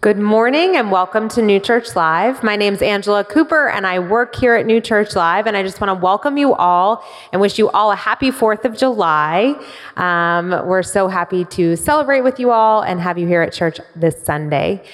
Good morning and welcome to New Church Live. My name is Angela Cooper and I work here at New Church Live. And I just want to welcome you all and wish you all a happy 4th of July. Um, we're so happy to celebrate with you all and have you here at church this Sunday.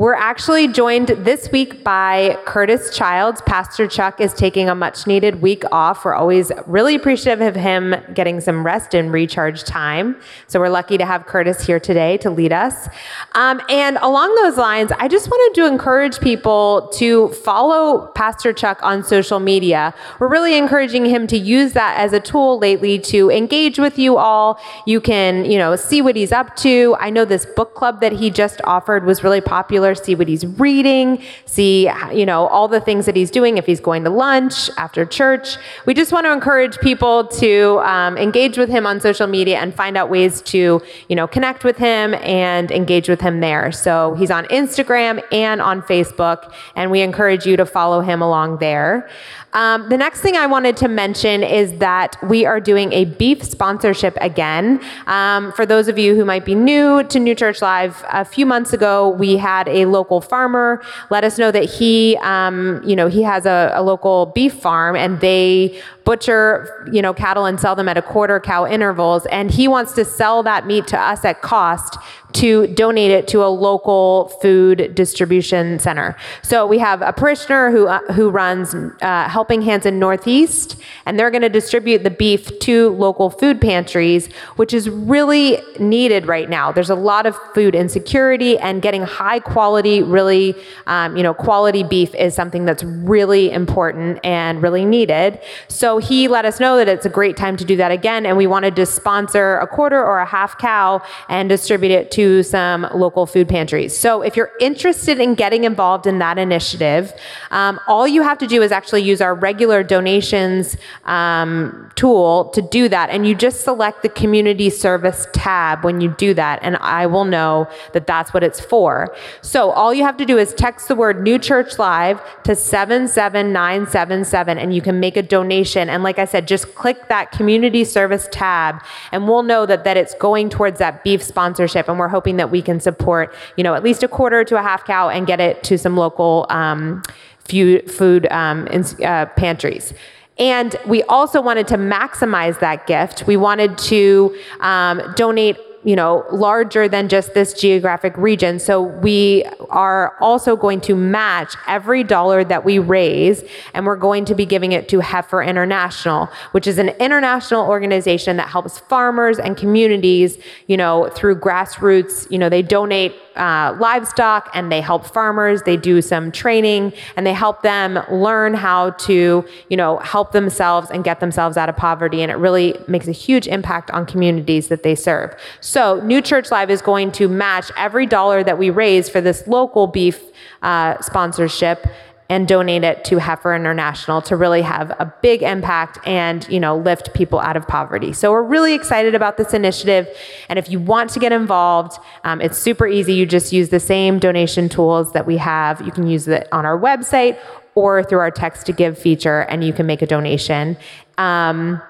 We're actually joined this week by Curtis Childs. Pastor Chuck is taking a much needed week off. We're always really appreciative of him getting some rest and recharge time. So we're lucky to have Curtis here today to lead us. Um, and along those lines, I just wanted to encourage people to follow Pastor Chuck on social media. We're really encouraging him to use that as a tool lately to engage with you all. You can, you know, see what he's up to. I know this book club that he just offered was really popular see what he's reading, see, you know, all the things that he's doing if he's going to lunch after church. We just want to encourage people to um, engage with him on social media and find out ways to, you know, connect with him and engage with him there. So he's on Instagram and on Facebook, and we encourage you to follow him along there. Um, the next thing I wanted to mention is that we are doing a beef sponsorship again. Um, for those of you who might be new to New Church Live, a few months ago we had a local farmer let us know that he, um, you know, he has a, a local beef farm and they butcher, you know, cattle and sell them at a quarter cow intervals, and he wants to sell that meat to us at cost to donate it to a local food distribution center. So we have a parishioner who uh, who runs uh, Helping Hands in Northeast, and they're going to distribute the beef to local food pantries, which is really needed right now. There's a lot of food insecurity, and getting high quality, really, um, you know, quality beef is something that's really important and really needed. So he let us know that it's a great time to do that again, and we wanted to sponsor a quarter or a half cow and distribute it to some local food pantries. So if you're interested in getting involved in that initiative, um, all you have to do is actually use our regular donations um, tool to do that, and you just select the community service tab when you do that, and I will know that that's what it's for. So all you have to do is text the word New Church Live to 77977, and you can make a donation and like I said, just click that community service tab and we'll know that, that it's going towards that beef sponsorship. And we're hoping that we can support, you know, at least a quarter to a half cow and get it to some local um, food um, uh, pantries. And we also wanted to maximize that gift. We wanted to um, donate you know, larger than just this geographic region. So we are also going to match every dollar that we raise, and we're going to be giving it to Heifer International, which is an international organization that helps farmers and communities, you know, through grassroots. You know, they donate uh, livestock and they help farmers. They do some training and they help them learn how to, you know, help themselves and get themselves out of poverty. And it really makes a huge impact on communities that they serve. So New Church Live is going to match every dollar that we raise for this local beef uh, sponsorship and donate it to Heifer International to really have a big impact and, you know, lift people out of poverty. So we're really excited about this initiative. And if you want to get involved, um, it's super easy. You just use the same donation tools that we have. You can use it on our website or through our text to give feature, and you can make a donation. Um,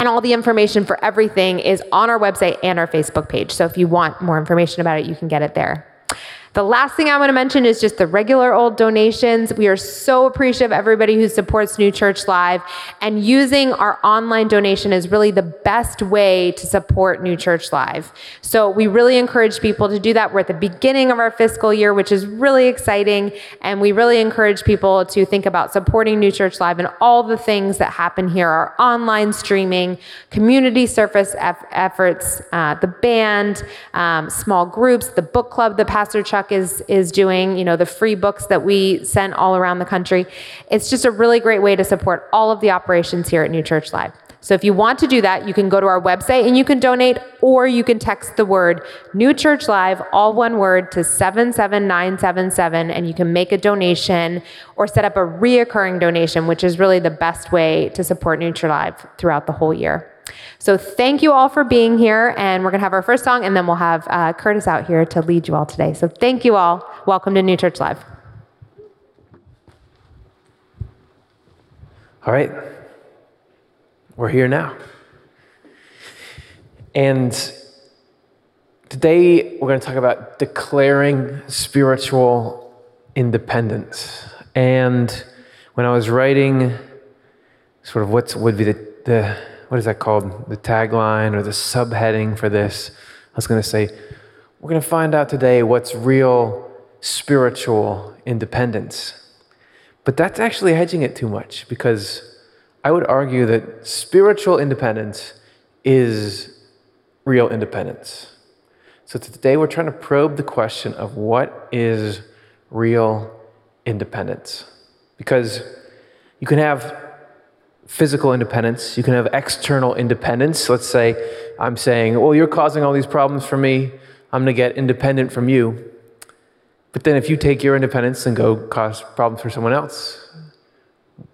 and all the information for everything is on our website and our Facebook page. So if you want more information about it, you can get it there. The last thing I want to mention is just the regular old donations. We are so appreciative of everybody who supports New Church Live, and using our online donation is really the best way to support New Church Live. So we really encourage people to do that. We're at the beginning of our fiscal year, which is really exciting, and we really encourage people to think about supporting New Church Live and all the things that happen here our online streaming, community service eff- efforts, uh, the band, um, small groups, the book club that Pastor Chuck Chuck is is doing, you know, the free books that we sent all around the country. It's just a really great way to support all of the operations here at New Church Live. So if you want to do that, you can go to our website and you can donate, or you can text the word New Church Live, all one word, to 77977, and you can make a donation or set up a reoccurring donation, which is really the best way to support New Church Live throughout the whole year. So thank you all for being here, and we're going to have our first song, and then we'll have uh, Curtis out here to lead you all today. So thank you all. Welcome to New Church Live. All right, we're here now. And today we're going to talk about declaring spiritual independence. And when I was writing sort of what would be the, the, what is that called? The tagline or the subheading for this, I was going to say, we're going to find out today what's real spiritual independence. But that's actually hedging it too much because I would argue that spiritual independence is real independence. So today we're trying to probe the question of what is real independence. Because you can have physical independence, you can have external independence. Let's say I'm saying, well, you're causing all these problems for me, I'm going to get independent from you. But then if you take your independence and go cause problems for someone else,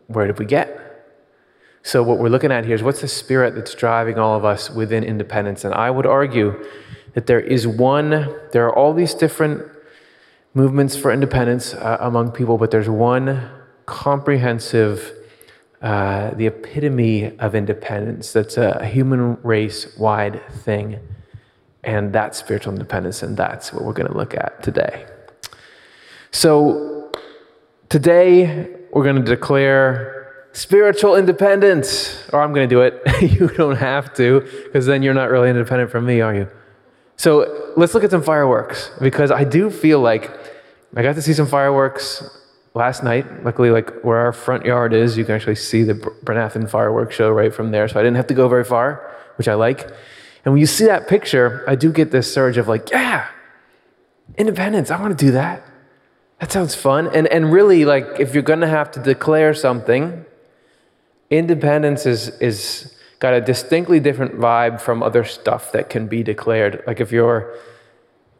where did we get? So, what we're looking at here is what's the spirit that's driving all of us within independence? And I would argue that there is one, there are all these different movements for independence uh, among people, but there's one comprehensive, uh, the epitome of independence that's a human race wide thing. And that's spiritual independence, and that's what we're going to look at today. So, today we're going to declare spiritual independence. Or I'm going to do it. you don't have to, because then you're not really independent from me, are you? So let's look at some fireworks, because I do feel like I got to see some fireworks last night. Luckily, like where our front yard is, you can actually see the Bryn Athyn fireworks show right from there. So I didn't have to go very far, which I like. And when you see that picture, I do get this surge of like, yeah, independence. I want to do that. That sounds fun. And, and really, like, if you're to have to declare something, independence is, is got a distinctly different vibe from other stuff that can be declared. Like if your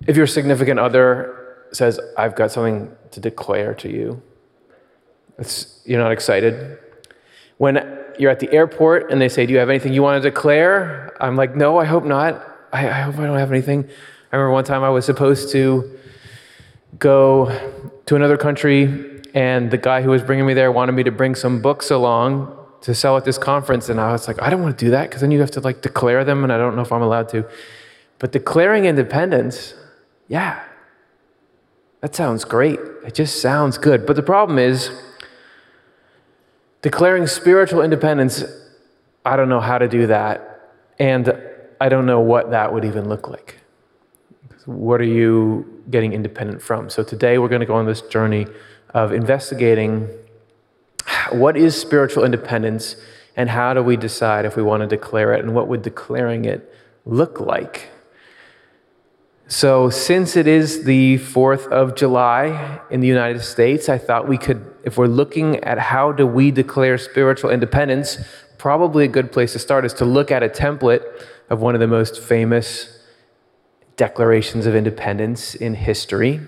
if your significant other says, "I've got something to declare to you," it's, you're not excited. When you're at the airport and they say, "Do you have anything you want to declare?" I'm like, "No, I hope not. I, I hope I don't have anything." I remember one time I was supposed to go to another country, and the guy who was bringing me there wanted me to bring some books along to sell at this conference, and I was like, I don't want to do that because then you have to like declare them, and I don't know if I'm allowed to. But declaring independence, yeah, that sounds great. It just sounds good. But the problem is, declaring spiritual independence, I don't know how to do that, and I don't know what that would even look like. What are you getting independent from? So today we're going to go on this journey of investigating what is spiritual independence and how do we decide if we want to declare it and what would declaring it look like? So, since it is the 4th of July in the United States, I thought we could, if we're looking at how do we declare spiritual independence, probably a good place to start is to look at a template of one of the most famous declarations of independence in history.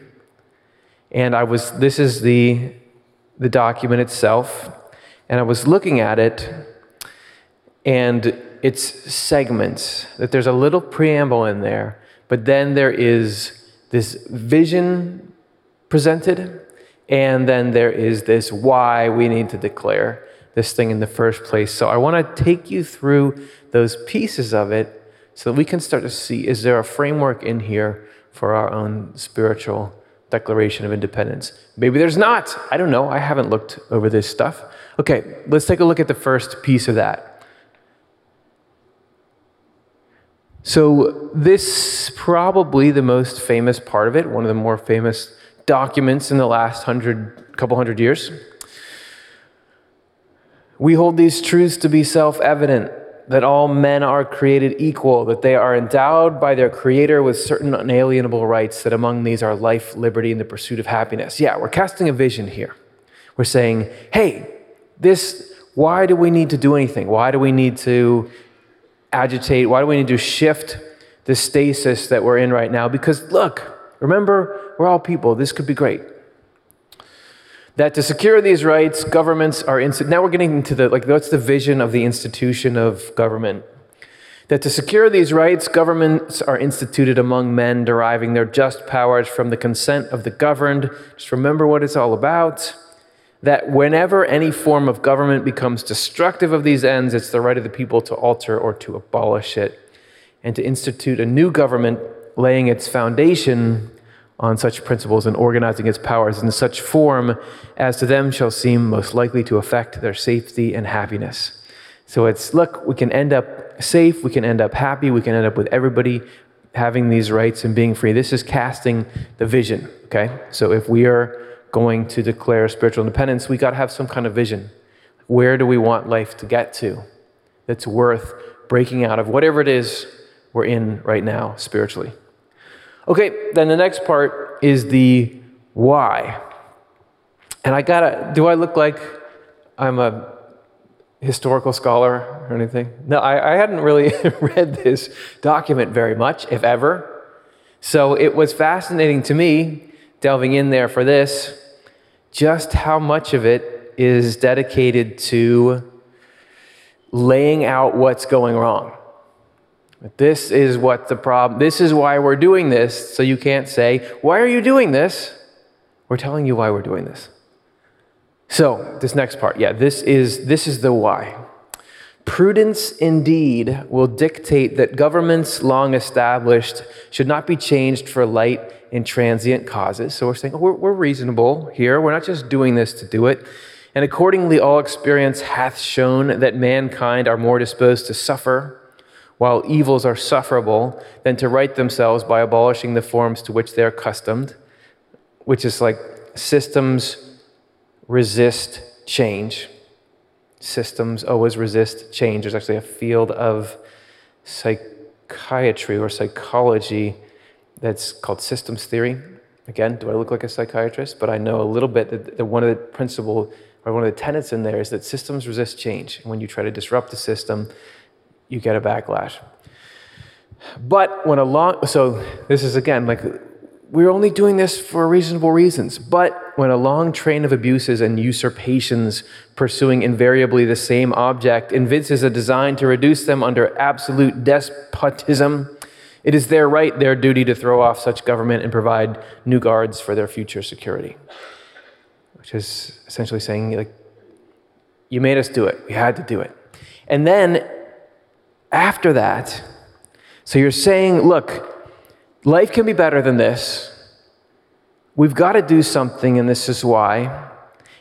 And I was, this is the the document itself, and I was looking at it, and it's segments, that there's a little preamble in there, but then there is this vision presented, and then there is this why we need to declare this thing in the first place. So I want to take you through those pieces of it so that we can start to see is there a framework in here for our own spiritual Declaration of Independence. Maybe there's not. I don't know. I haven't looked over this stuff. Okay, let's take a look at the first piece of that. So, this probably the most famous part of it, one of the more famous documents in the last hundred, couple hundred years. We hold these truths to be self evident that all men are created equal, that they are endowed by their Creator with certain unalienable rights, that among these are life, liberty, and the pursuit of happiness. Yeah, we're casting a vision here. We're saying, hey, this, why do we need to do anything? Why do we need to agitate? Why do we need to shift the stasis that we're in right now? Because look, remember, we're all people. This could be great that to secure these rights, governments are now we're getting into the like what's the vision of the institution of government? That to secure these rights, governments are instituted among men, deriving their just powers from the consent of the governed. Just remember what it's all about. That whenever any form of government becomes destructive of these ends, it's the right of the people to alter or to abolish it, and to institute a new government laying its foundation on such principles and organizing its powers in such form as to them shall seem most likely to affect their safety and happiness. So it's look, we can end up safe, we can end up happy, we can end up with everybody having these rights and being free. This is casting the vision, okay? So if we are going to declare spiritual independence, we got to have some kind of vision. Where do we want life to get to that's worth breaking out of whatever it is we're in right now spiritually? Okay, then the next part is the why. And I gotta, do I look like I'm a historical scholar or anything? No, I, I hadn't really read this document very much, if ever. So it was fascinating to me, delving in there for this, just how much of it is dedicated to laying out what's going wrong. This is what the problem, this is why we're doing this. So you can't say, Why are you doing this? We're telling you why we're doing this. So, this next part, yeah, this is this is the why. Prudence indeed will dictate that governments long established should not be changed for light and transient causes. So we're saying, oh, we're, we're reasonable here. We're not just doing this to do it. And accordingly, all experience hath shown that mankind are more disposed to suffer while evils are sufferable, than to right themselves by abolishing the forms to which they're accustomed, which is like systems resist change. Systems always resist change. There's actually a field of psychiatry or psychology that's called systems theory. Again, do I look like a psychiatrist? But I know a little bit that one of the principle or one of the tenets in there is that systems resist change. And when you try to disrupt the system, you get a backlash. But when a long, so this is again like we're only doing this for reasonable reasons. But when a long train of abuses and usurpations pursuing invariably the same object evinces a design to reduce them under absolute despotism, it is their right, their duty to throw off such government and provide new guards for their future security. Which is essentially saying, like, you made us do it. We had to do it. And then after that, so you're saying, look, life can be better than this. We've got to do something, and this is why.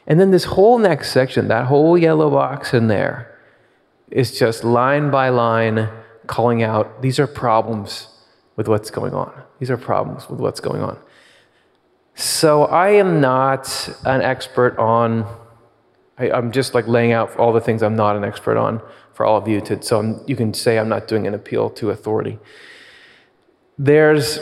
And then this whole next section, that whole yellow box in there, is just line by line calling out these are problems with what's going on. These are problems with what's going on. So I am not an expert on, I, am just like laying out all the things I'm not an expert on for all of you to, so I'm, you can say I'm not doing an appeal to authority. There's,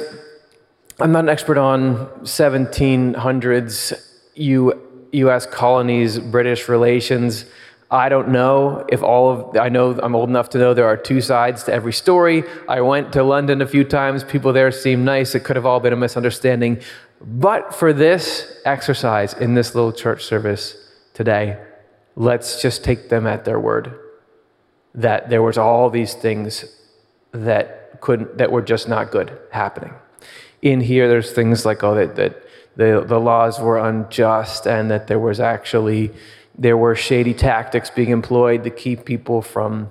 I'm not an expert on 1700s U, U.S. colonies, British relations. I don't know if all of, I know I'm old enough to know there are two sides to every story. I went to London a few times. People there seem nice. It could have all been a misunderstanding. But for this exercise in this little church service today, let's just take them at their word that there was all these things that couldn't that were just not good happening. In here, there's things like oh that, that the, the laws were unjust and that there was actually there were shady tactics being employed to keep people from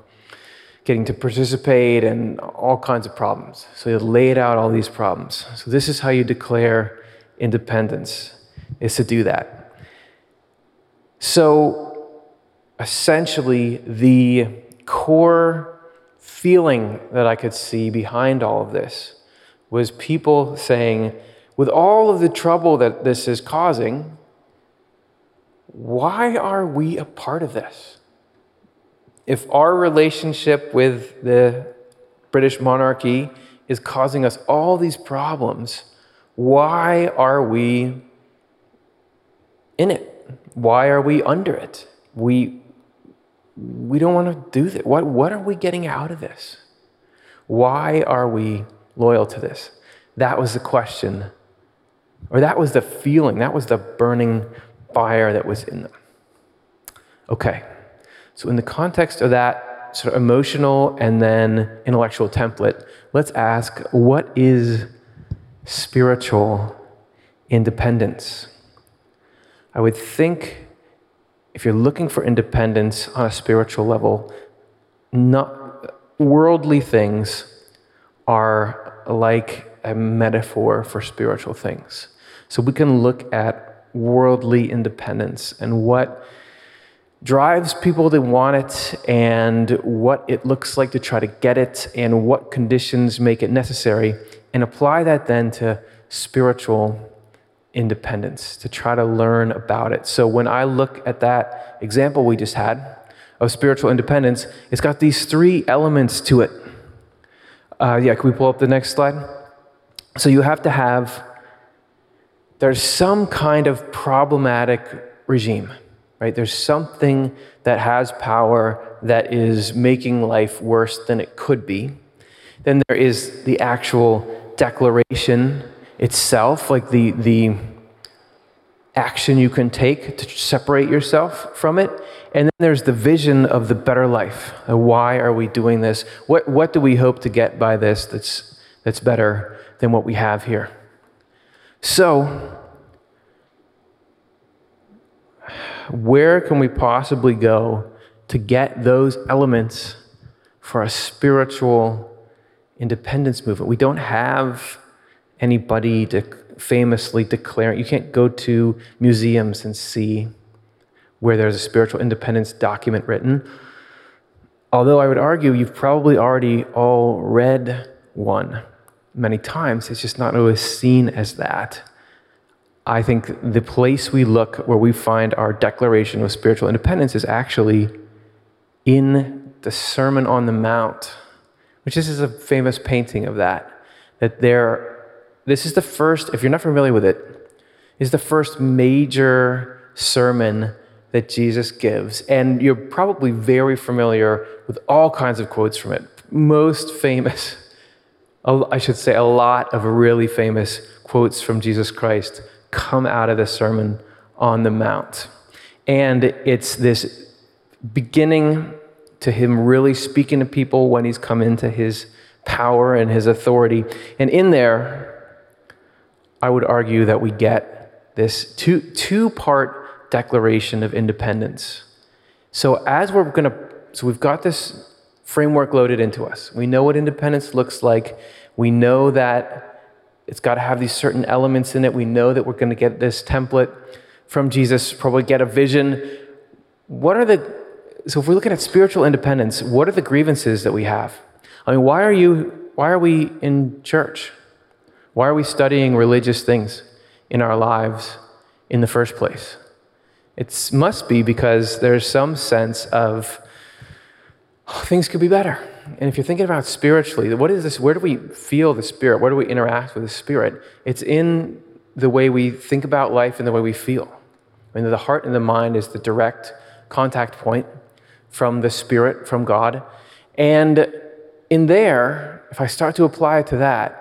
getting to participate and all kinds of problems. So he laid out all these problems. So this is how you declare independence is to do that. So essentially the core feeling that I could see behind all of this was people saying, with all of the trouble that this is causing, why are we a part of this? If our relationship with the British monarchy is causing us all these problems, why are we in it? Why are we under it? We, we don't want to do that. What, what are we getting out of this? Why are we loyal to this? That was the question, or that was the feeling, that was the burning fire that was in them. Okay, so in the context of that sort of emotional and then intellectual template, let's ask what is spiritual independence? I would think if you're looking for independence on a spiritual level, not worldly things are like a metaphor for spiritual things. So we can look at worldly independence and what drives people to want it and what it looks like to try to get it and what conditions make it necessary and apply that then to spiritual independence to try to learn about it. So when I look at that example we just had of spiritual independence, it's got these three elements to it. Uh, yeah, can we pull up the next slide? So you have to have, there's some kind of problematic regime, right? There's something that has power that is making life worse than it could be. Then there is the actual declaration itself, like the, the action you can take to separate yourself from it. And then there's the vision of the better life. Uh, why are we doing this? What, what do we hope to get by this that's, that's better than what we have here? So, where can we possibly go to get those elements for a spiritual independence movement? We don't have anybody to famously declare. you can't go to museums and see where there's a spiritual independence document written. Although I would argue you've probably already all read one many times, it's just not always seen as that. I think the place we look where we find our declaration of spiritual independence is actually in the Sermon on the Mount, which this is a famous painting of that. That there this is the first, if you're not familiar with it, is the first major sermon that Jesus gives. And you're probably very familiar with all kinds of quotes from it. Most famous, I should say, a lot of really famous quotes from Jesus Christ come out of the Sermon on the Mount. And it's this beginning to him really speaking to people when he's come into his power and his authority. And in there, I would argue that we get this two, two part declaration of independence. So, as we're going to, so we've got this framework loaded into us. We know what independence looks like. We know that it's got to have these certain elements in it. We know that we're going to get this template from Jesus, probably get a vision. What are the, so if we're looking at spiritual independence, what are the grievances that we have? I mean, why are you, why are we in church? Why are we studying religious things in our lives in the first place? It must be because there's some sense of oh, things could be better. And if you're thinking about spiritually, what is this? Where do we feel the Spirit? Where do we interact with the Spirit? It's in the way we think about life and the way we feel. I mean, the heart and the mind is the direct contact point from the Spirit, from God. And in there, if I start to apply it to that,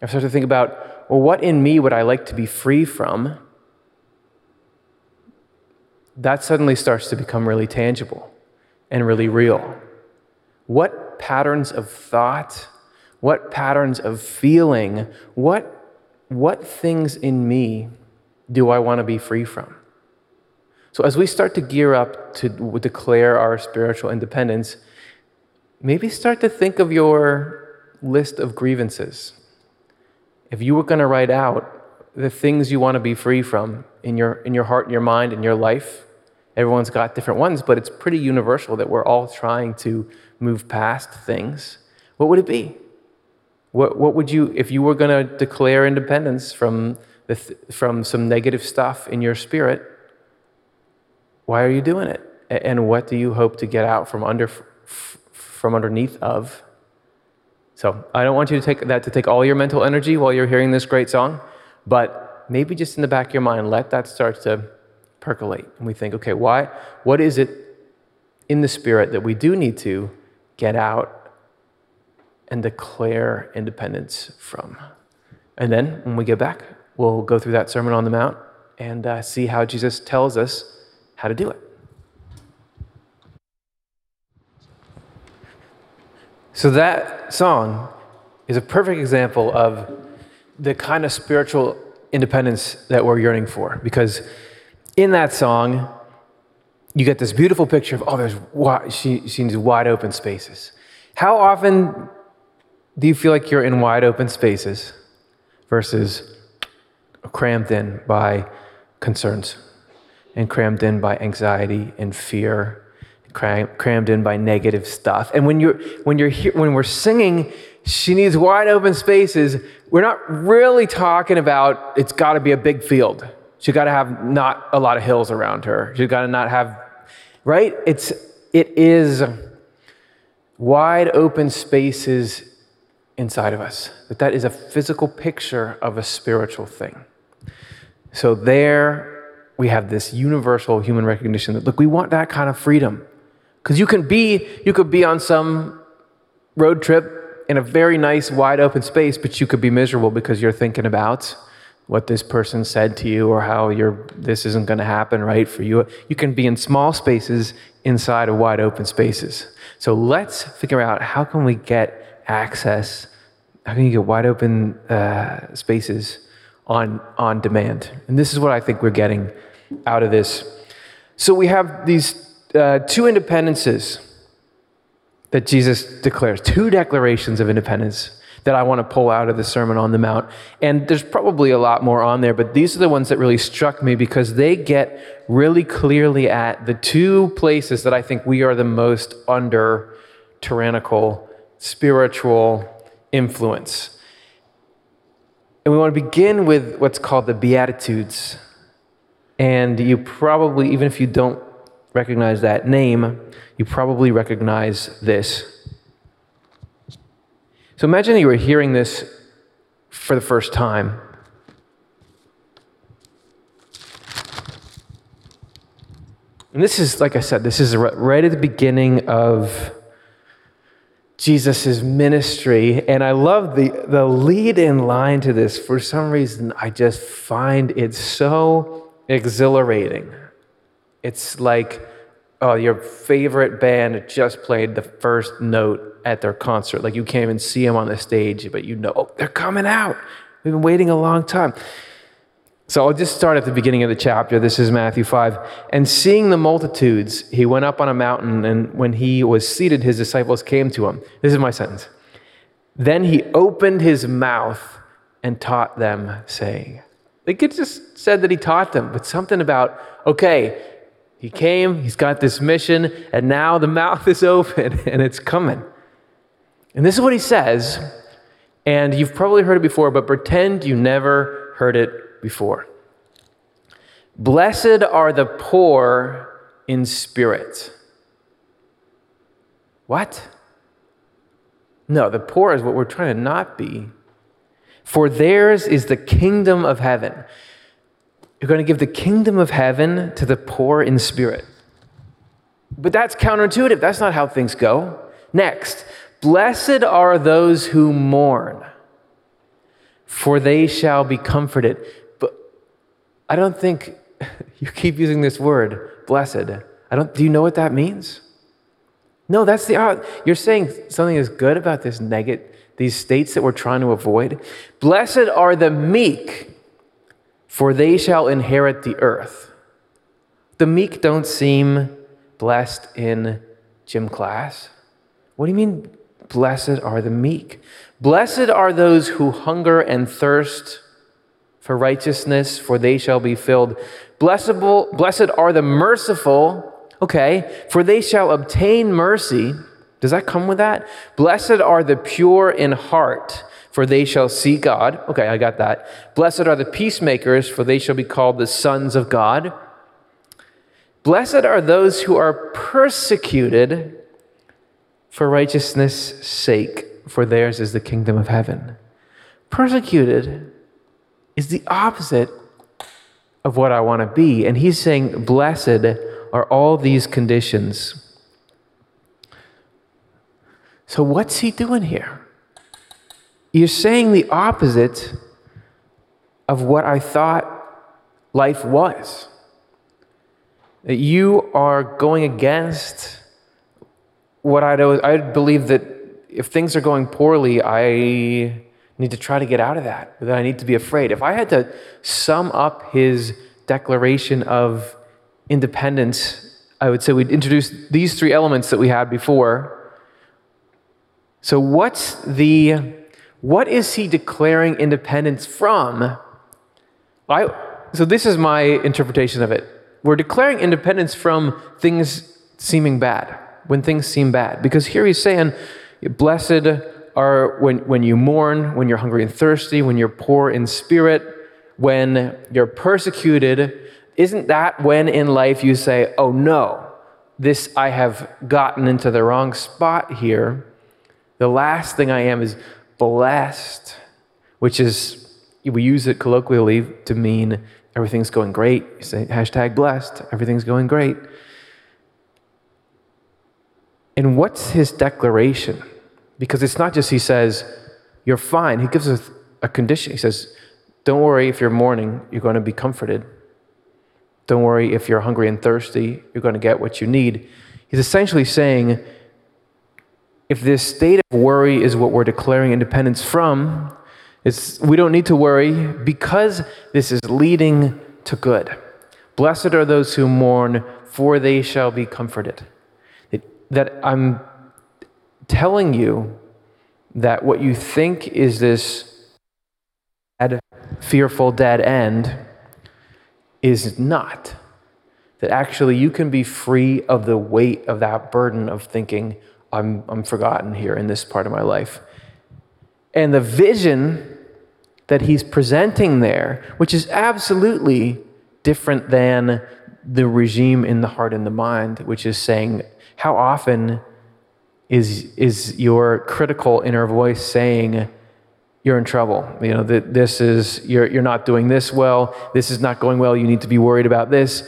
I start to think about, well, what in me would I like to be free from? That suddenly starts to become really tangible and really real. What patterns of thought, what patterns of feeling, what, what things in me do I want to be free from? So, as we start to gear up to declare our spiritual independence, maybe start to think of your list of grievances if you were going to write out the things you want to be free from in your, in your heart, in your mind, in your life, everyone's got different ones, but it's pretty universal that we're all trying to move past things. What would it be? What, what would you, if you were going to declare independence from, the th- from some negative stuff in your spirit, why are you doing it? And what do you hope to get out from under, from underneath of so I don't want you to take that to take all your mental energy while you're hearing this great song, but maybe just in the back of your mind, let that start to percolate. And we think, okay, why? What is it in the spirit that we do need to get out and declare independence from? And then when we get back, we'll go through that Sermon on the Mount and uh, see how Jesus tells us how to do it. So that song is a perfect example of the kind of spiritual independence that we're yearning for. Because in that song, you get this beautiful picture of, oh, there's she, she needs wide open spaces. How often do you feel like you're in wide open spaces? versus crammed in by concerns and crammed in by anxiety and fear, cram, crammed in by negative stuff. And when you're when you're here, when we're singing, she needs wide open spaces. We're not really talking about it's got to be a big field. She got to have not a lot of hills around her. She's got to not have right. It's it is wide open spaces inside of us. That that is a physical picture of a spiritual thing. So there we have this universal human recognition that look, we want that kind of freedom. Because you can be, you could be on some road trip in a very nice, wide open space, but you could be miserable because you're thinking about what this person said to you or how you're, this isn't going to happen right for you. You can be in small spaces inside of wide open spaces. So let's figure out how can we get access, how can you get wide open uh, spaces on, on demand? And this is what I think we're getting out of this. So we have these uh, two independences that Jesus declares, two declarations of independence that I want to pull out of the Sermon on the Mount. And there's probably a lot more on there, but these are the ones that really struck me because they get really clearly at the two places that I think we are the most under tyrannical spiritual influence. And we want to begin with what's called the Beatitudes. And you probably, even if you don't recognize that name, you probably recognize this. So imagine you were hearing this for the first time. And this is, like I said, this is right at the beginning of Jesus' ministry. And I love the, the lead in line to this. For some reason, I just find it so exhilarating. It's like, oh, your favorite band just played the first note at their concert. Like you can't even see them on the stage, but you know, oh, they're coming out. We've been waiting a long time. So I'll just start at the beginning of the chapter. This is Matthew 5. And seeing the multitudes, he went up on a mountain, and when he was seated, his disciples came to him. This is my sentence. Then he opened his mouth and taught them, saying, Like it just said that he taught them, but something about, okay, he came, he's got this mission, and now the mouth is open and it's coming. And this is what he says, and you've probably heard it before, but pretend you never heard it before. Blessed are the poor in spirit. What? No, the poor is what we're trying to not be. For theirs is the kingdom of heaven. You're going to give the kingdom of heaven to the poor in spirit. But that's counterintuitive. That's not how things go. Next, blessed are those who mourn, for they shall be comforted. But I don't think you keep using this word, blessed. I don't, do you know what that means? No, that's the, uh, you're saying something is good about this negative, these states that we're trying to avoid. Blessed are the meek, for they shall inherit the earth. The meek don't seem blessed in gym class. What do you mean, blessed are the meek? Blessed are those who hunger and thirst for righteousness, for they shall be filled. Blessable, blessed are the merciful, okay, for they shall obtain mercy. Does that come with that? Blessed are the pure in heart, for they shall see God. Okay, I got that. Blessed are the peacemakers, for they shall be called the sons of God. Blessed are those who are persecuted for righteousness' sake, for theirs is the kingdom of heaven. Persecuted is the opposite of what I want to be. And he's saying, Blessed are all these conditions. So, what's he doing here? You're saying the opposite of what I thought life was. That you are going against what I'd, I believe that if things are going poorly, I need to try to get out of that, that I need to be afraid. If I had to sum up his declaration of independence, I would say we'd introduce these three elements that we had before. So, what's the, What is he declaring independence from? I, so, this is my interpretation of it. We're declaring independence from things seeming bad, when things seem bad. Because here he's saying, Blessed are when, when you mourn, when you're hungry and thirsty, when you're poor in spirit, when you're persecuted. Isn't that when in life you say, Oh no, this I have gotten into the wrong spot here? The last thing I am is blessed, which is, we use it colloquially to mean everything's going great. You say hashtag blessed, everything's going great. And what's his declaration? Because it's not just he says, you're fine. He gives us a condition. He says, don't worry if you're mourning, you're going to be comforted. Don't worry if you're hungry and thirsty, you're going to get what you need. He's essentially saying, if this state of worry is what we're declaring independence from, it's, we don't need to worry because this is leading to good. Blessed are those who mourn, for they shall be comforted. That I'm telling you that what you think is this dead, fearful dead end is not. That actually you can be free of the weight of that burden of thinking, I'm, I'm forgotten here in this part of my life. And the vision that he's presenting there, which is absolutely different than the regime in the heart and the mind, which is saying, how often is, is your critical inner voice saying, you're in trouble. You know, that this is, you're, you're not doing this well. This is not going well. You need to be worried about this.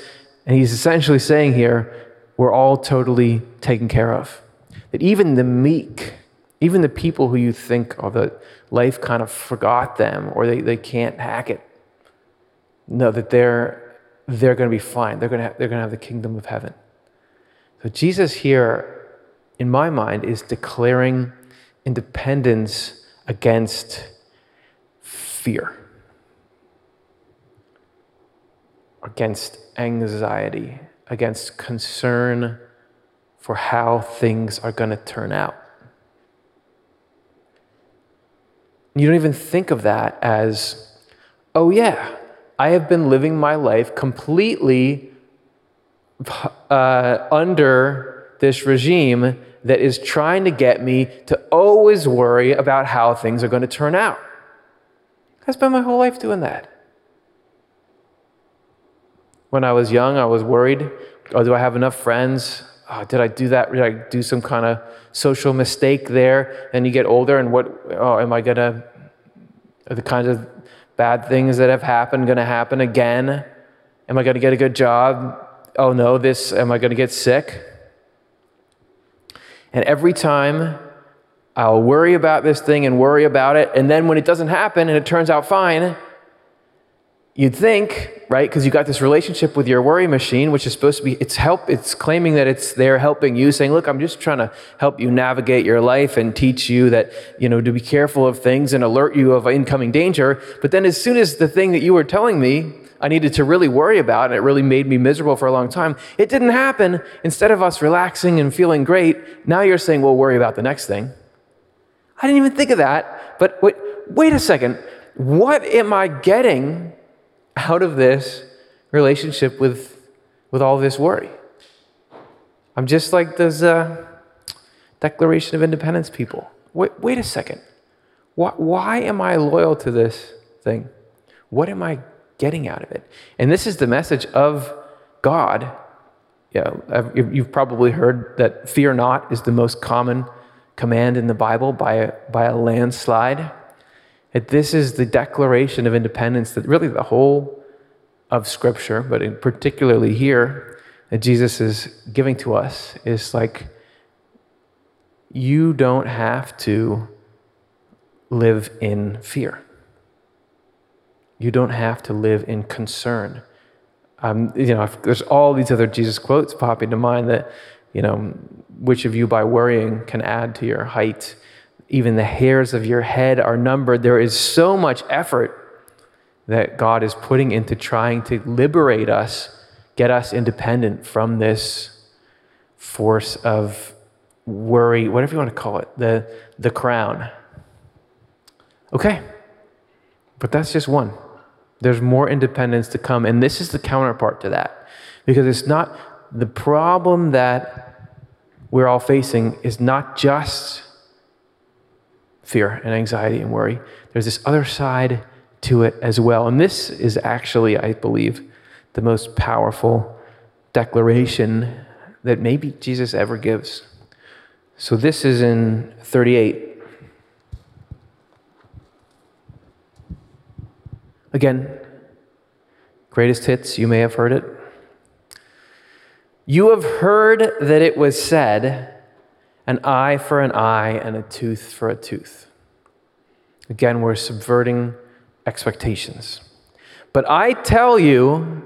And he's essentially saying here, we're all totally taken care of. That even the meek, even the people who you think are the life kind of forgot them or they, they can't hack it, know that they're, they're going to be fine. They're going to, have, they're going to have the kingdom of heaven. So Jesus here in my mind, is declaring independence against fear, against anxiety, against concern for how things are going to turn out. You don't even think of that as, oh, yeah, I have been living my life completely uh, under this regime that is trying to get me to always worry about how things are going to turn out. I spent my whole life doing that. When I was young, I was worried oh, do I have enough friends? Oh, did I do that? Did I do some kind of social mistake there? And you get older, and what, oh, am I going to, are the kinds of bad things that have happened going to happen again? Am I going to get a good job? Oh no, this, am I going to get sick? And every time I'll worry about this thing and worry about it, and then when it doesn't happen and it turns out fine, you'd think, right? Because you got this relationship with your worry machine, which is supposed to be, it's help, it's claiming that it's there helping you, saying, look, I'm just trying to help you navigate your life and teach you that, you know, to be careful of things and alert you of incoming danger. But then as soon as the thing that you were telling me I needed to really worry about, and it really made me miserable for a long time. It didn't happen. Instead of us relaxing and feeling great, now you're saying, well, worry about the next thing. I didn't even think of that. But wait, wait a second. What am I getting out of this relationship with, with all this worry? I'm just like those uh, Declaration of Independence people. Wait, wait a second. Why, why am I loyal to this thing? What am I getting out of it? And this is the message of God. Yeah, you've probably heard that fear not is the most common command in the Bible by a, by a landslide. That this is the declaration of independence that really the whole of Scripture, but particularly here, that Jesus is giving to us is like, you don't have to live in fear. You don't have to live in concern. Um, you know, there's all these other Jesus quotes popping to mind that, you know, which of you by worrying can add to your height? Even the hairs of your head are numbered. There is so much effort that God is putting into trying to liberate us, get us independent from this force of worry, whatever you want to call it, the, the crown. Okay, but that's just one. There's more independence to come, and this is the counterpart to that. Because it's not the problem that we're all facing is not just fear and anxiety and worry. There's this other side to it as well. And this is actually, I believe, the most powerful declaration that maybe Jesus ever gives. So this is in 38. Again, greatest hits, you may have heard it. You have heard that it was said, an eye for an eye and a tooth for a tooth. Again, we're subverting expectations. But I tell you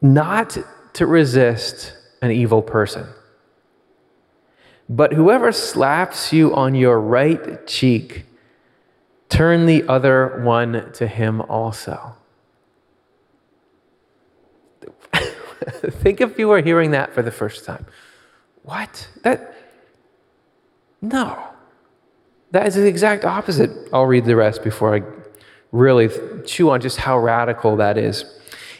not to resist an evil person. But whoever slaps you on your right cheek, turn the other one to him also. Think if you were hearing that for the first time. What? That. No. That is the exact opposite. I'll read the rest before I really chew on just how radical that is.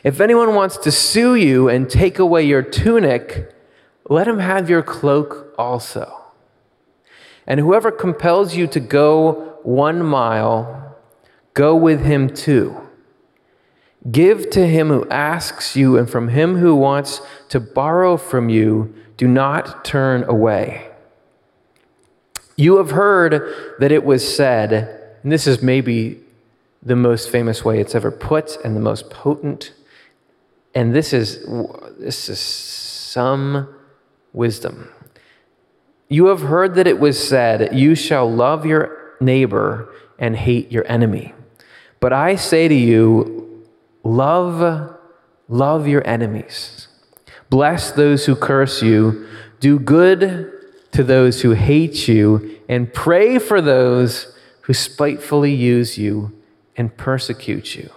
If anyone wants to sue you and take away your tunic, let him have your cloak also. And whoever compels you to go one mile, go with him two. Give to him who asks you, and from him who wants to borrow from you, do not turn away. You have heard that it was said, and this is maybe the most famous way it's ever put and the most potent, and this is, this is some wisdom. You have heard that it was said, You shall love your neighbor and hate your enemy. But I say to you, Love, love your enemies. Bless those who curse you. Do good to those who hate you, and pray for those who spitefully use you and persecute you,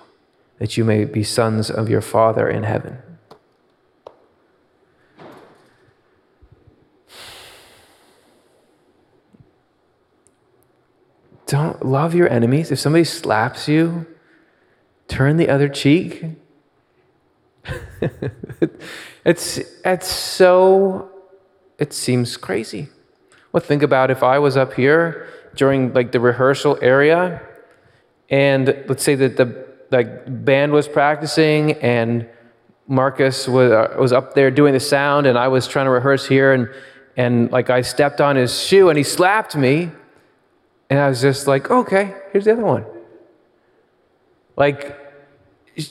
that you may be sons of your Father in heaven. Don't love your enemies. If somebody slaps you, turn the other cheek. it's, it's so, it seems crazy. Well, think about if I was up here during like the rehearsal area, and let's say that the like band was practicing and Marcus was, uh, was up there doing the sound and I was trying to rehearse here and, and like I stepped on his shoe and he slapped me and I was just like, okay, here's the other one. Like,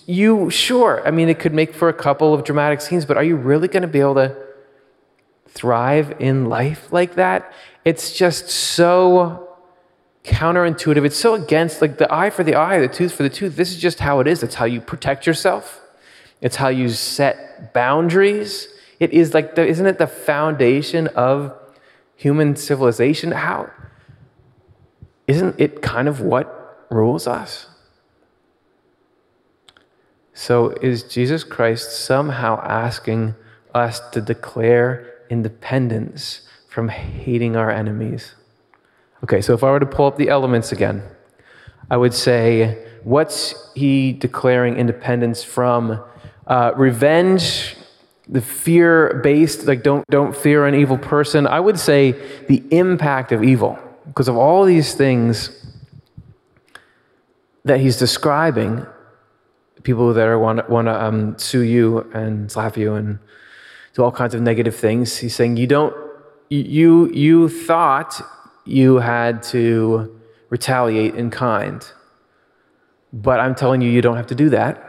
you, sure, I mean, it could make for a couple of dramatic scenes, but are you really going to be able to thrive in life like that? It's just so counterintuitive. It's so against, like, the eye for the eye, the tooth for the tooth. This is just how it is. It's how you protect yourself, it's how you set boundaries. It is like, the, isn't it the foundation of human civilization? How? Isn't it kind of what rules us? So, is Jesus Christ somehow asking us to declare independence from hating our enemies? Okay, so if I were to pull up the elements again, I would say, what's he declaring independence from? Uh, revenge, the fear based, like don't, don't fear an evil person. I would say the impact of evil, because of all these things that he's describing, people that are want want to um, sue you and slap you and do all kinds of negative things. He's saying you don't you you thought you had to retaliate in kind, but I'm telling you you don't have to do that.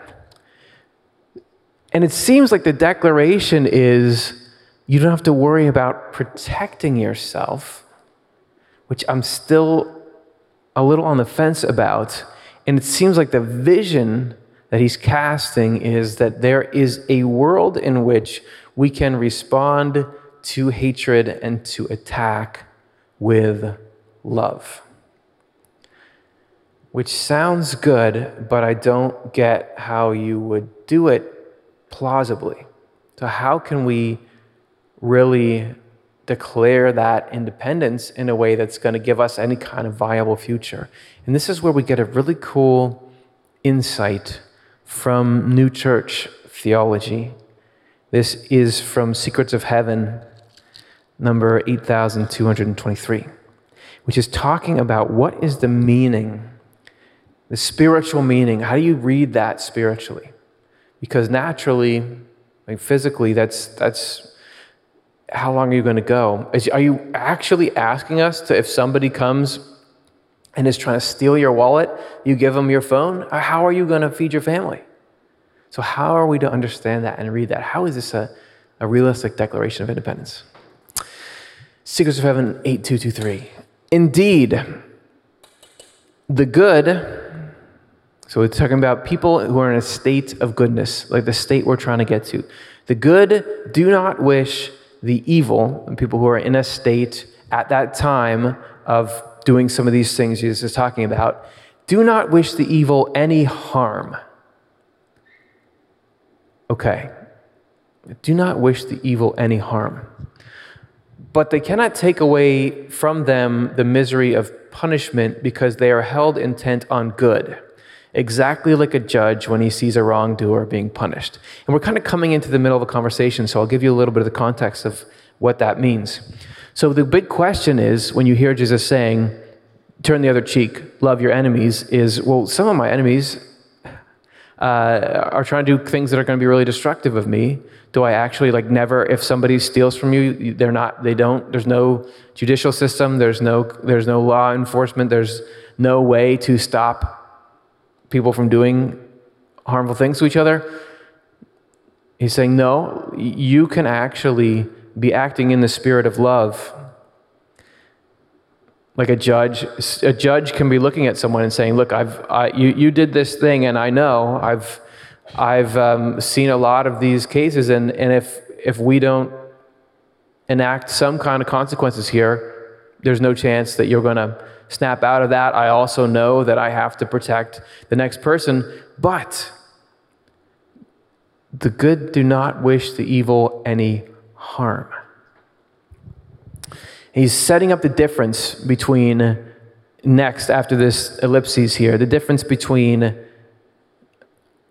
And it seems like the declaration is you don't have to worry about protecting yourself, which I'm still a little on the fence about. And it seems like the vision that he's casting is that there is a world in which we can respond to hatred and to attack with love. Which sounds good, but I don't get how you would do it plausibly. So, how can we really declare that independence in a way that's going to give us any kind of viable future. And this is where we get a really cool insight from New Church theology. This is from Secrets of Heaven, number 8223, which is talking about what is the meaning, the spiritual meaning. How do you read that spiritually? Because naturally, like physically, that's, that's how long are you going to go? Is, are you actually asking us to, if somebody comes and is trying to steal your wallet, you give them your phone? Uh, how are you going to feed your family? So, how are we to understand that and read that? How is this a, a realistic declaration of independence? Secrets of Heaven 8223. Indeed, the good, so we're talking about people who are in a state of goodness, like the state we're trying to get to. The good do not wish the evil, and people who are in a state at that time of doing some of these things Jesus is talking about, do not wish the evil any harm. Okay. Do not wish the evil any harm. But they cannot take away from them the misery of punishment because they are held intent on good exactly like a judge when he sees a wrongdoer being punished. And we're kind of coming into the middle of a conversation, so I'll give you a little bit of the context of what that means. So the big question is when you hear Jesus saying, turn the other cheek, love your enemies, is, well, some of my enemies uh, are trying to do things that are going to be really destructive of me. Do I actually like never, if somebody steals from you, they're not, they don't, there's no judicial system, there's no, there's no law enforcement, there's no way to stop people from doing harmful things to each other. He's saying, no, you can actually be acting in the spirit of love. Like a judge, a judge can be looking at someone and saying, "Look, I've I, you you did this thing, and I know I've I've um, seen a lot of these cases, and and if if we don't enact some kind of consequences here, there's no chance that you're going to snap out of that. I also know that I have to protect the next person. But the good do not wish the evil any harm. He's setting up the difference between, next, after this ellipses here, the difference between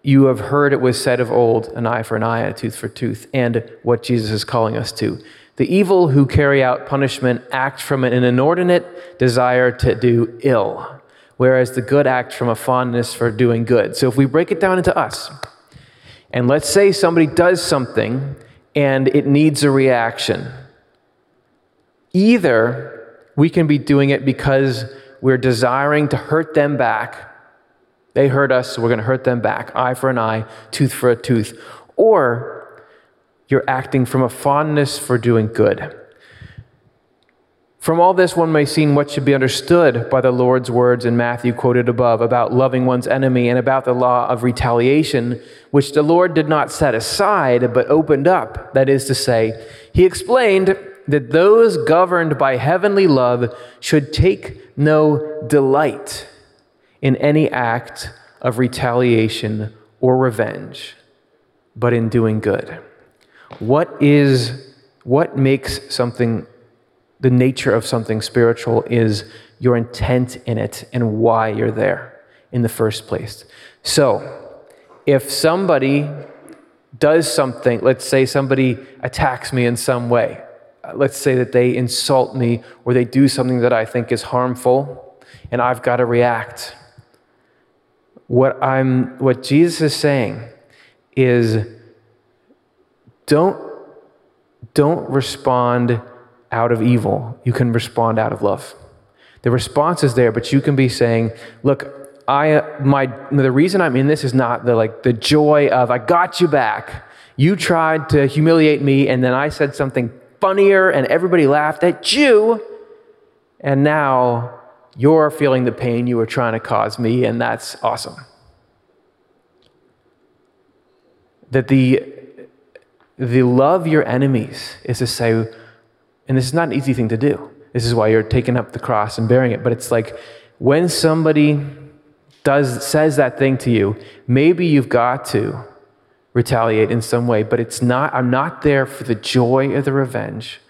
you have heard it was said of old, an eye for an eye a tooth for tooth, and what Jesus is calling us to. The evil who carry out punishment act from an inordinate desire to do ill, whereas the good act from a fondness for doing good. So if we break it down into us, and let's say somebody does something and it needs a reaction, either we can be doing it because we're desiring to hurt them back. They hurt us, so we're going to hurt them back. Eye for an eye, tooth for a tooth. Or you're acting from a fondness for doing good. From all this, one may see what should be understood by the Lord's words in Matthew quoted above about loving one's enemy and about the law of retaliation, which the Lord did not set aside but opened up. That is to say, He explained that those governed by heavenly love should take no delight in any act of retaliation or revenge, but in doing good. What is what makes something the nature of something spiritual is your intent in it and why you're there in the first place. So, if somebody does something, let's say somebody attacks me in some way, uh, let's say that they insult me or they do something that I think is harmful, and I've got to react. What I'm what Jesus is saying is don't, don't respond out of evil. You can respond out of love. The response is there, but you can be saying, look, I, my, the reason I'm in this is not the, like, the joy of, I got you back. You tried to humiliate me, and then I said something funnier, and everybody laughed at you. And now you're feeling the pain you were trying to cause me, and that's awesome. That the the love your enemies is to say, and this is not an easy thing to do. This is why you're taking up the cross and bearing it. But it's like when somebody does says that thing to you, maybe you've got to retaliate in some way, but it's not, I'm not there for the joy of the revenge.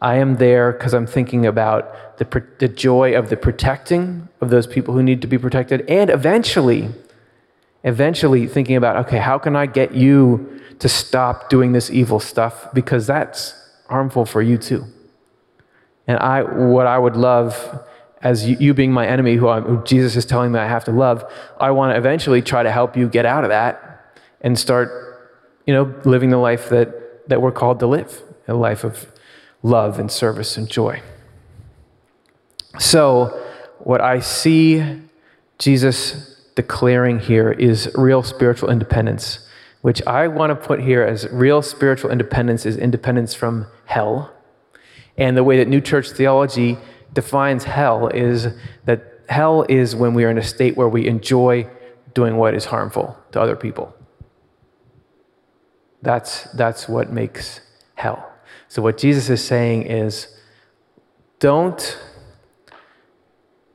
I am there because I'm thinking about the, the joy of the protecting of those people who need to be protected, and eventually, eventually thinking about, okay, how can I get you to stop doing this evil stuff because that's harmful for you too. And I, what I would love, as you, you being my enemy, who, who Jesus is telling me I have to love, I want to eventually try to help you get out of that and start, you know, living the life that, that we're called to live, a life of love and service and joy. So, what I see Jesus declaring here is real spiritual independence which I want to put here as real spiritual independence is independence from hell. And the way that New Church theology defines hell is that hell is when we are in a state where we enjoy doing what is harmful to other people. That's, that's what makes hell. So, what Jesus is saying is don't,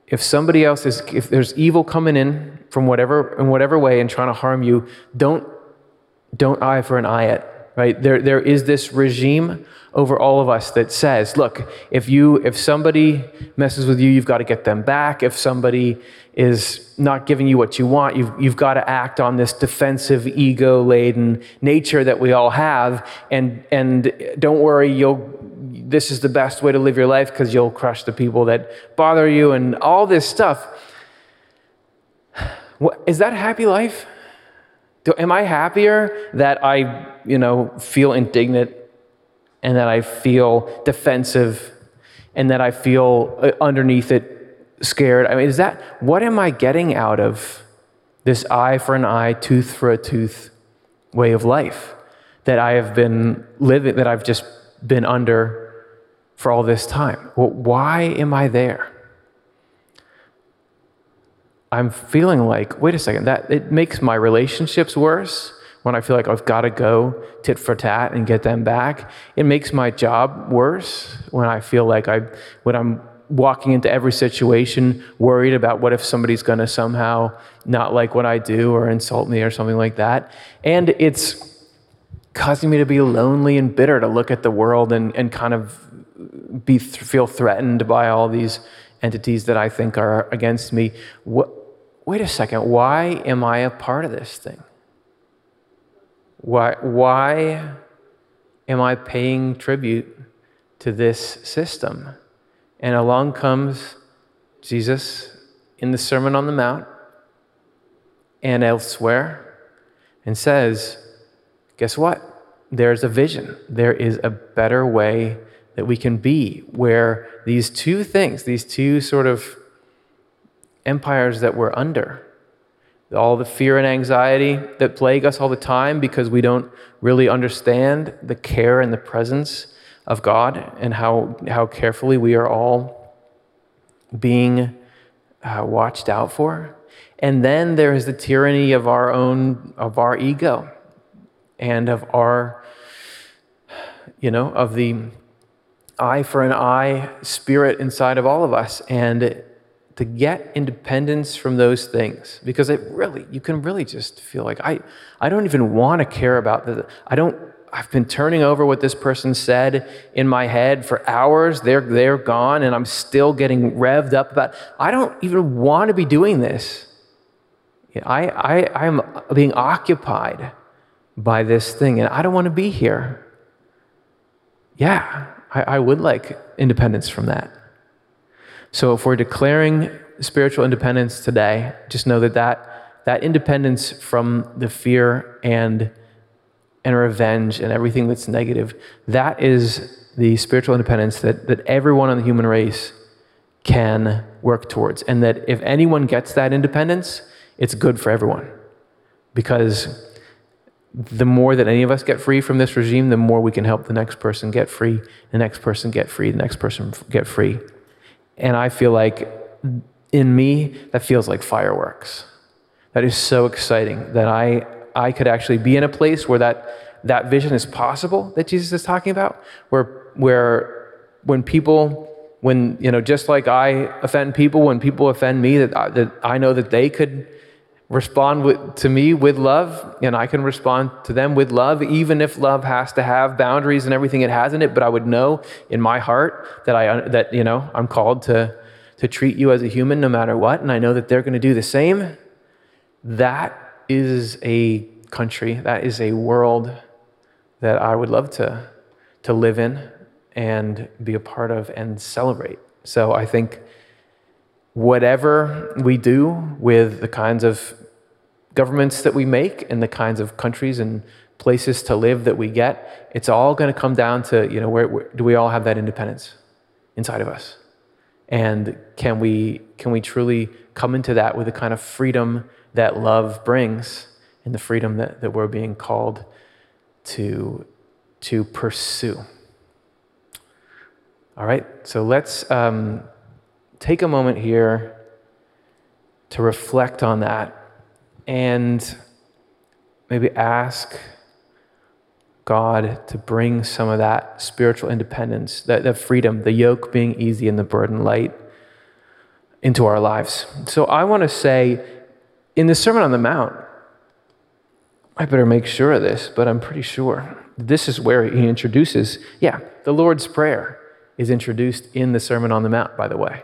if somebody else is, if there's evil coming in from whatever, in whatever way and trying to harm you, don't don't eye for an eye at, right? There, there is this regime over all of us that says, look, if you, if somebody messes with you, you've got to get them back. If somebody is not giving you what you want, you've, you've got to act on this defensive, ego-laden nature that we all have. And, and don't worry, you'll, this is the best way to live your life because you'll crush the people that bother you and all this stuff. What, is that a happy life? Do, am I happier that I, you know, feel indignant and that I feel defensive and that I feel uh, underneath it scared? I mean, is that what am I getting out of this eye for an eye, tooth for a tooth way of life that I have been living, that I've just been under for all this time? Well, why am I there? I'm feeling like, wait a second, that it makes my relationships worse when I feel like I've got to go tit for tat and get them back. It makes my job worse when I feel like I when I'm walking into every situation worried about what if somebody's going to somehow not like what I do or insult me or something like that. And it's causing me to be lonely and bitter to look at the world and, and kind of be feel threatened by all these entities that I think are against me. What, wait a second, why am I a part of this thing? Why, why am I paying tribute to this system? And along comes Jesus in the Sermon on the Mount and elsewhere and says, Guess what? There's a vision. There is a better way that we can be where these two things, these two sort of empires that we're under. All the fear and anxiety that plague us all the time because we don't really understand the care and the presence of God and how, how carefully we are all being uh, watched out for. And then there is the tyranny of our own, of our ego and of our, you know, of the eye for an eye spirit inside of all of us. And to get independence from those things because it really you can really just feel like i i don't even want to care about the i don't i've been turning over what this person said in my head for hours they're they're gone and i'm still getting revved up about i don't even want to be doing this i i i'm being occupied by this thing and i don't want to be here yeah I, I would like independence from that so if we're declaring spiritual independence today, just know that that, that independence from the fear and, and revenge and everything that's negative, that is the spiritual independence that, that everyone in the human race can work towards. And that if anyone gets that independence, it's good for everyone. Because the more that any of us get free from this regime, the more we can help the next person get free, the next person get free, the next person get free. And I feel like in me, that feels like fireworks. That is so exciting that I, I could actually be in a place where that, that vision is possible that Jesus is talking about, where, where when people, when, you know, just like I offend people, when people offend me, that I, that I know that they could respond with, to me with love, and I can respond to them with love, even if love has to have boundaries and everything it has in it. But I would know in my heart that I that you know I'm called to to treat you as a human no matter what, and I know that they're going to do the same. That is a country, that is a world that I would love to to live in and be a part of and celebrate. So I think whatever we do with the kinds of governments that we make and the kinds of countries and places to live that we get, it's all going to come down to, you know, where, where, do we all have that independence inside of us? And can we, can we truly come into that with the kind of freedom that love brings and the freedom that, that we're being called to, to pursue? All right, so let's um, take a moment here to reflect on that and maybe ask God to bring some of that spiritual independence, that, that freedom, the yoke being easy and the burden light into our lives. So I want to say in the Sermon on the Mount, I better make sure of this, but I'm pretty sure this is where he introduces, yeah, the Lord's Prayer is introduced in the Sermon on the Mount, by the way.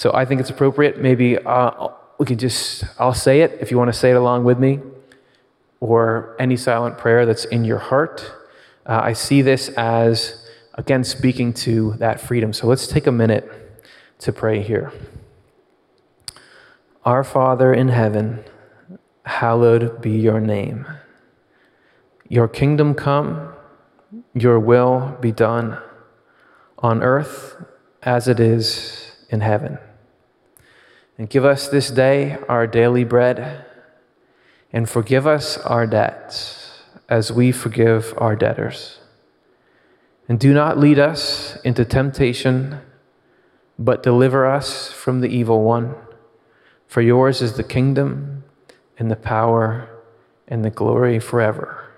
So I think it's appropriate. Maybe uh, we can just, I'll say it if you want to say it along with me, or any silent prayer that's in your heart. Uh, I see this as, again, speaking to that freedom. So let's take a minute to pray here. Our Father in heaven, hallowed be your name. Your kingdom come, your will be done on earth as it is in heaven. And give us this day our daily bread, and forgive us our debts as we forgive our debtors. And do not lead us into temptation, but deliver us from the evil one. For yours is the kingdom, and the power, and the glory forever.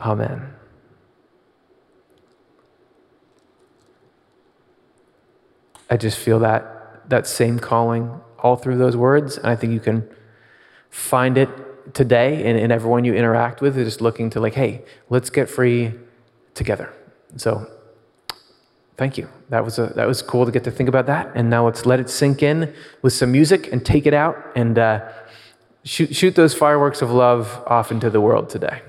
Amen. I just feel that that same calling all through those words. And I think you can find it today in, in everyone you interact with, just looking to like, hey, let's get free together. So thank you. That was, a, that was cool to get to think about that. And now let's let it sink in with some music and take it out and uh, shoot, shoot those fireworks of love off into the world today.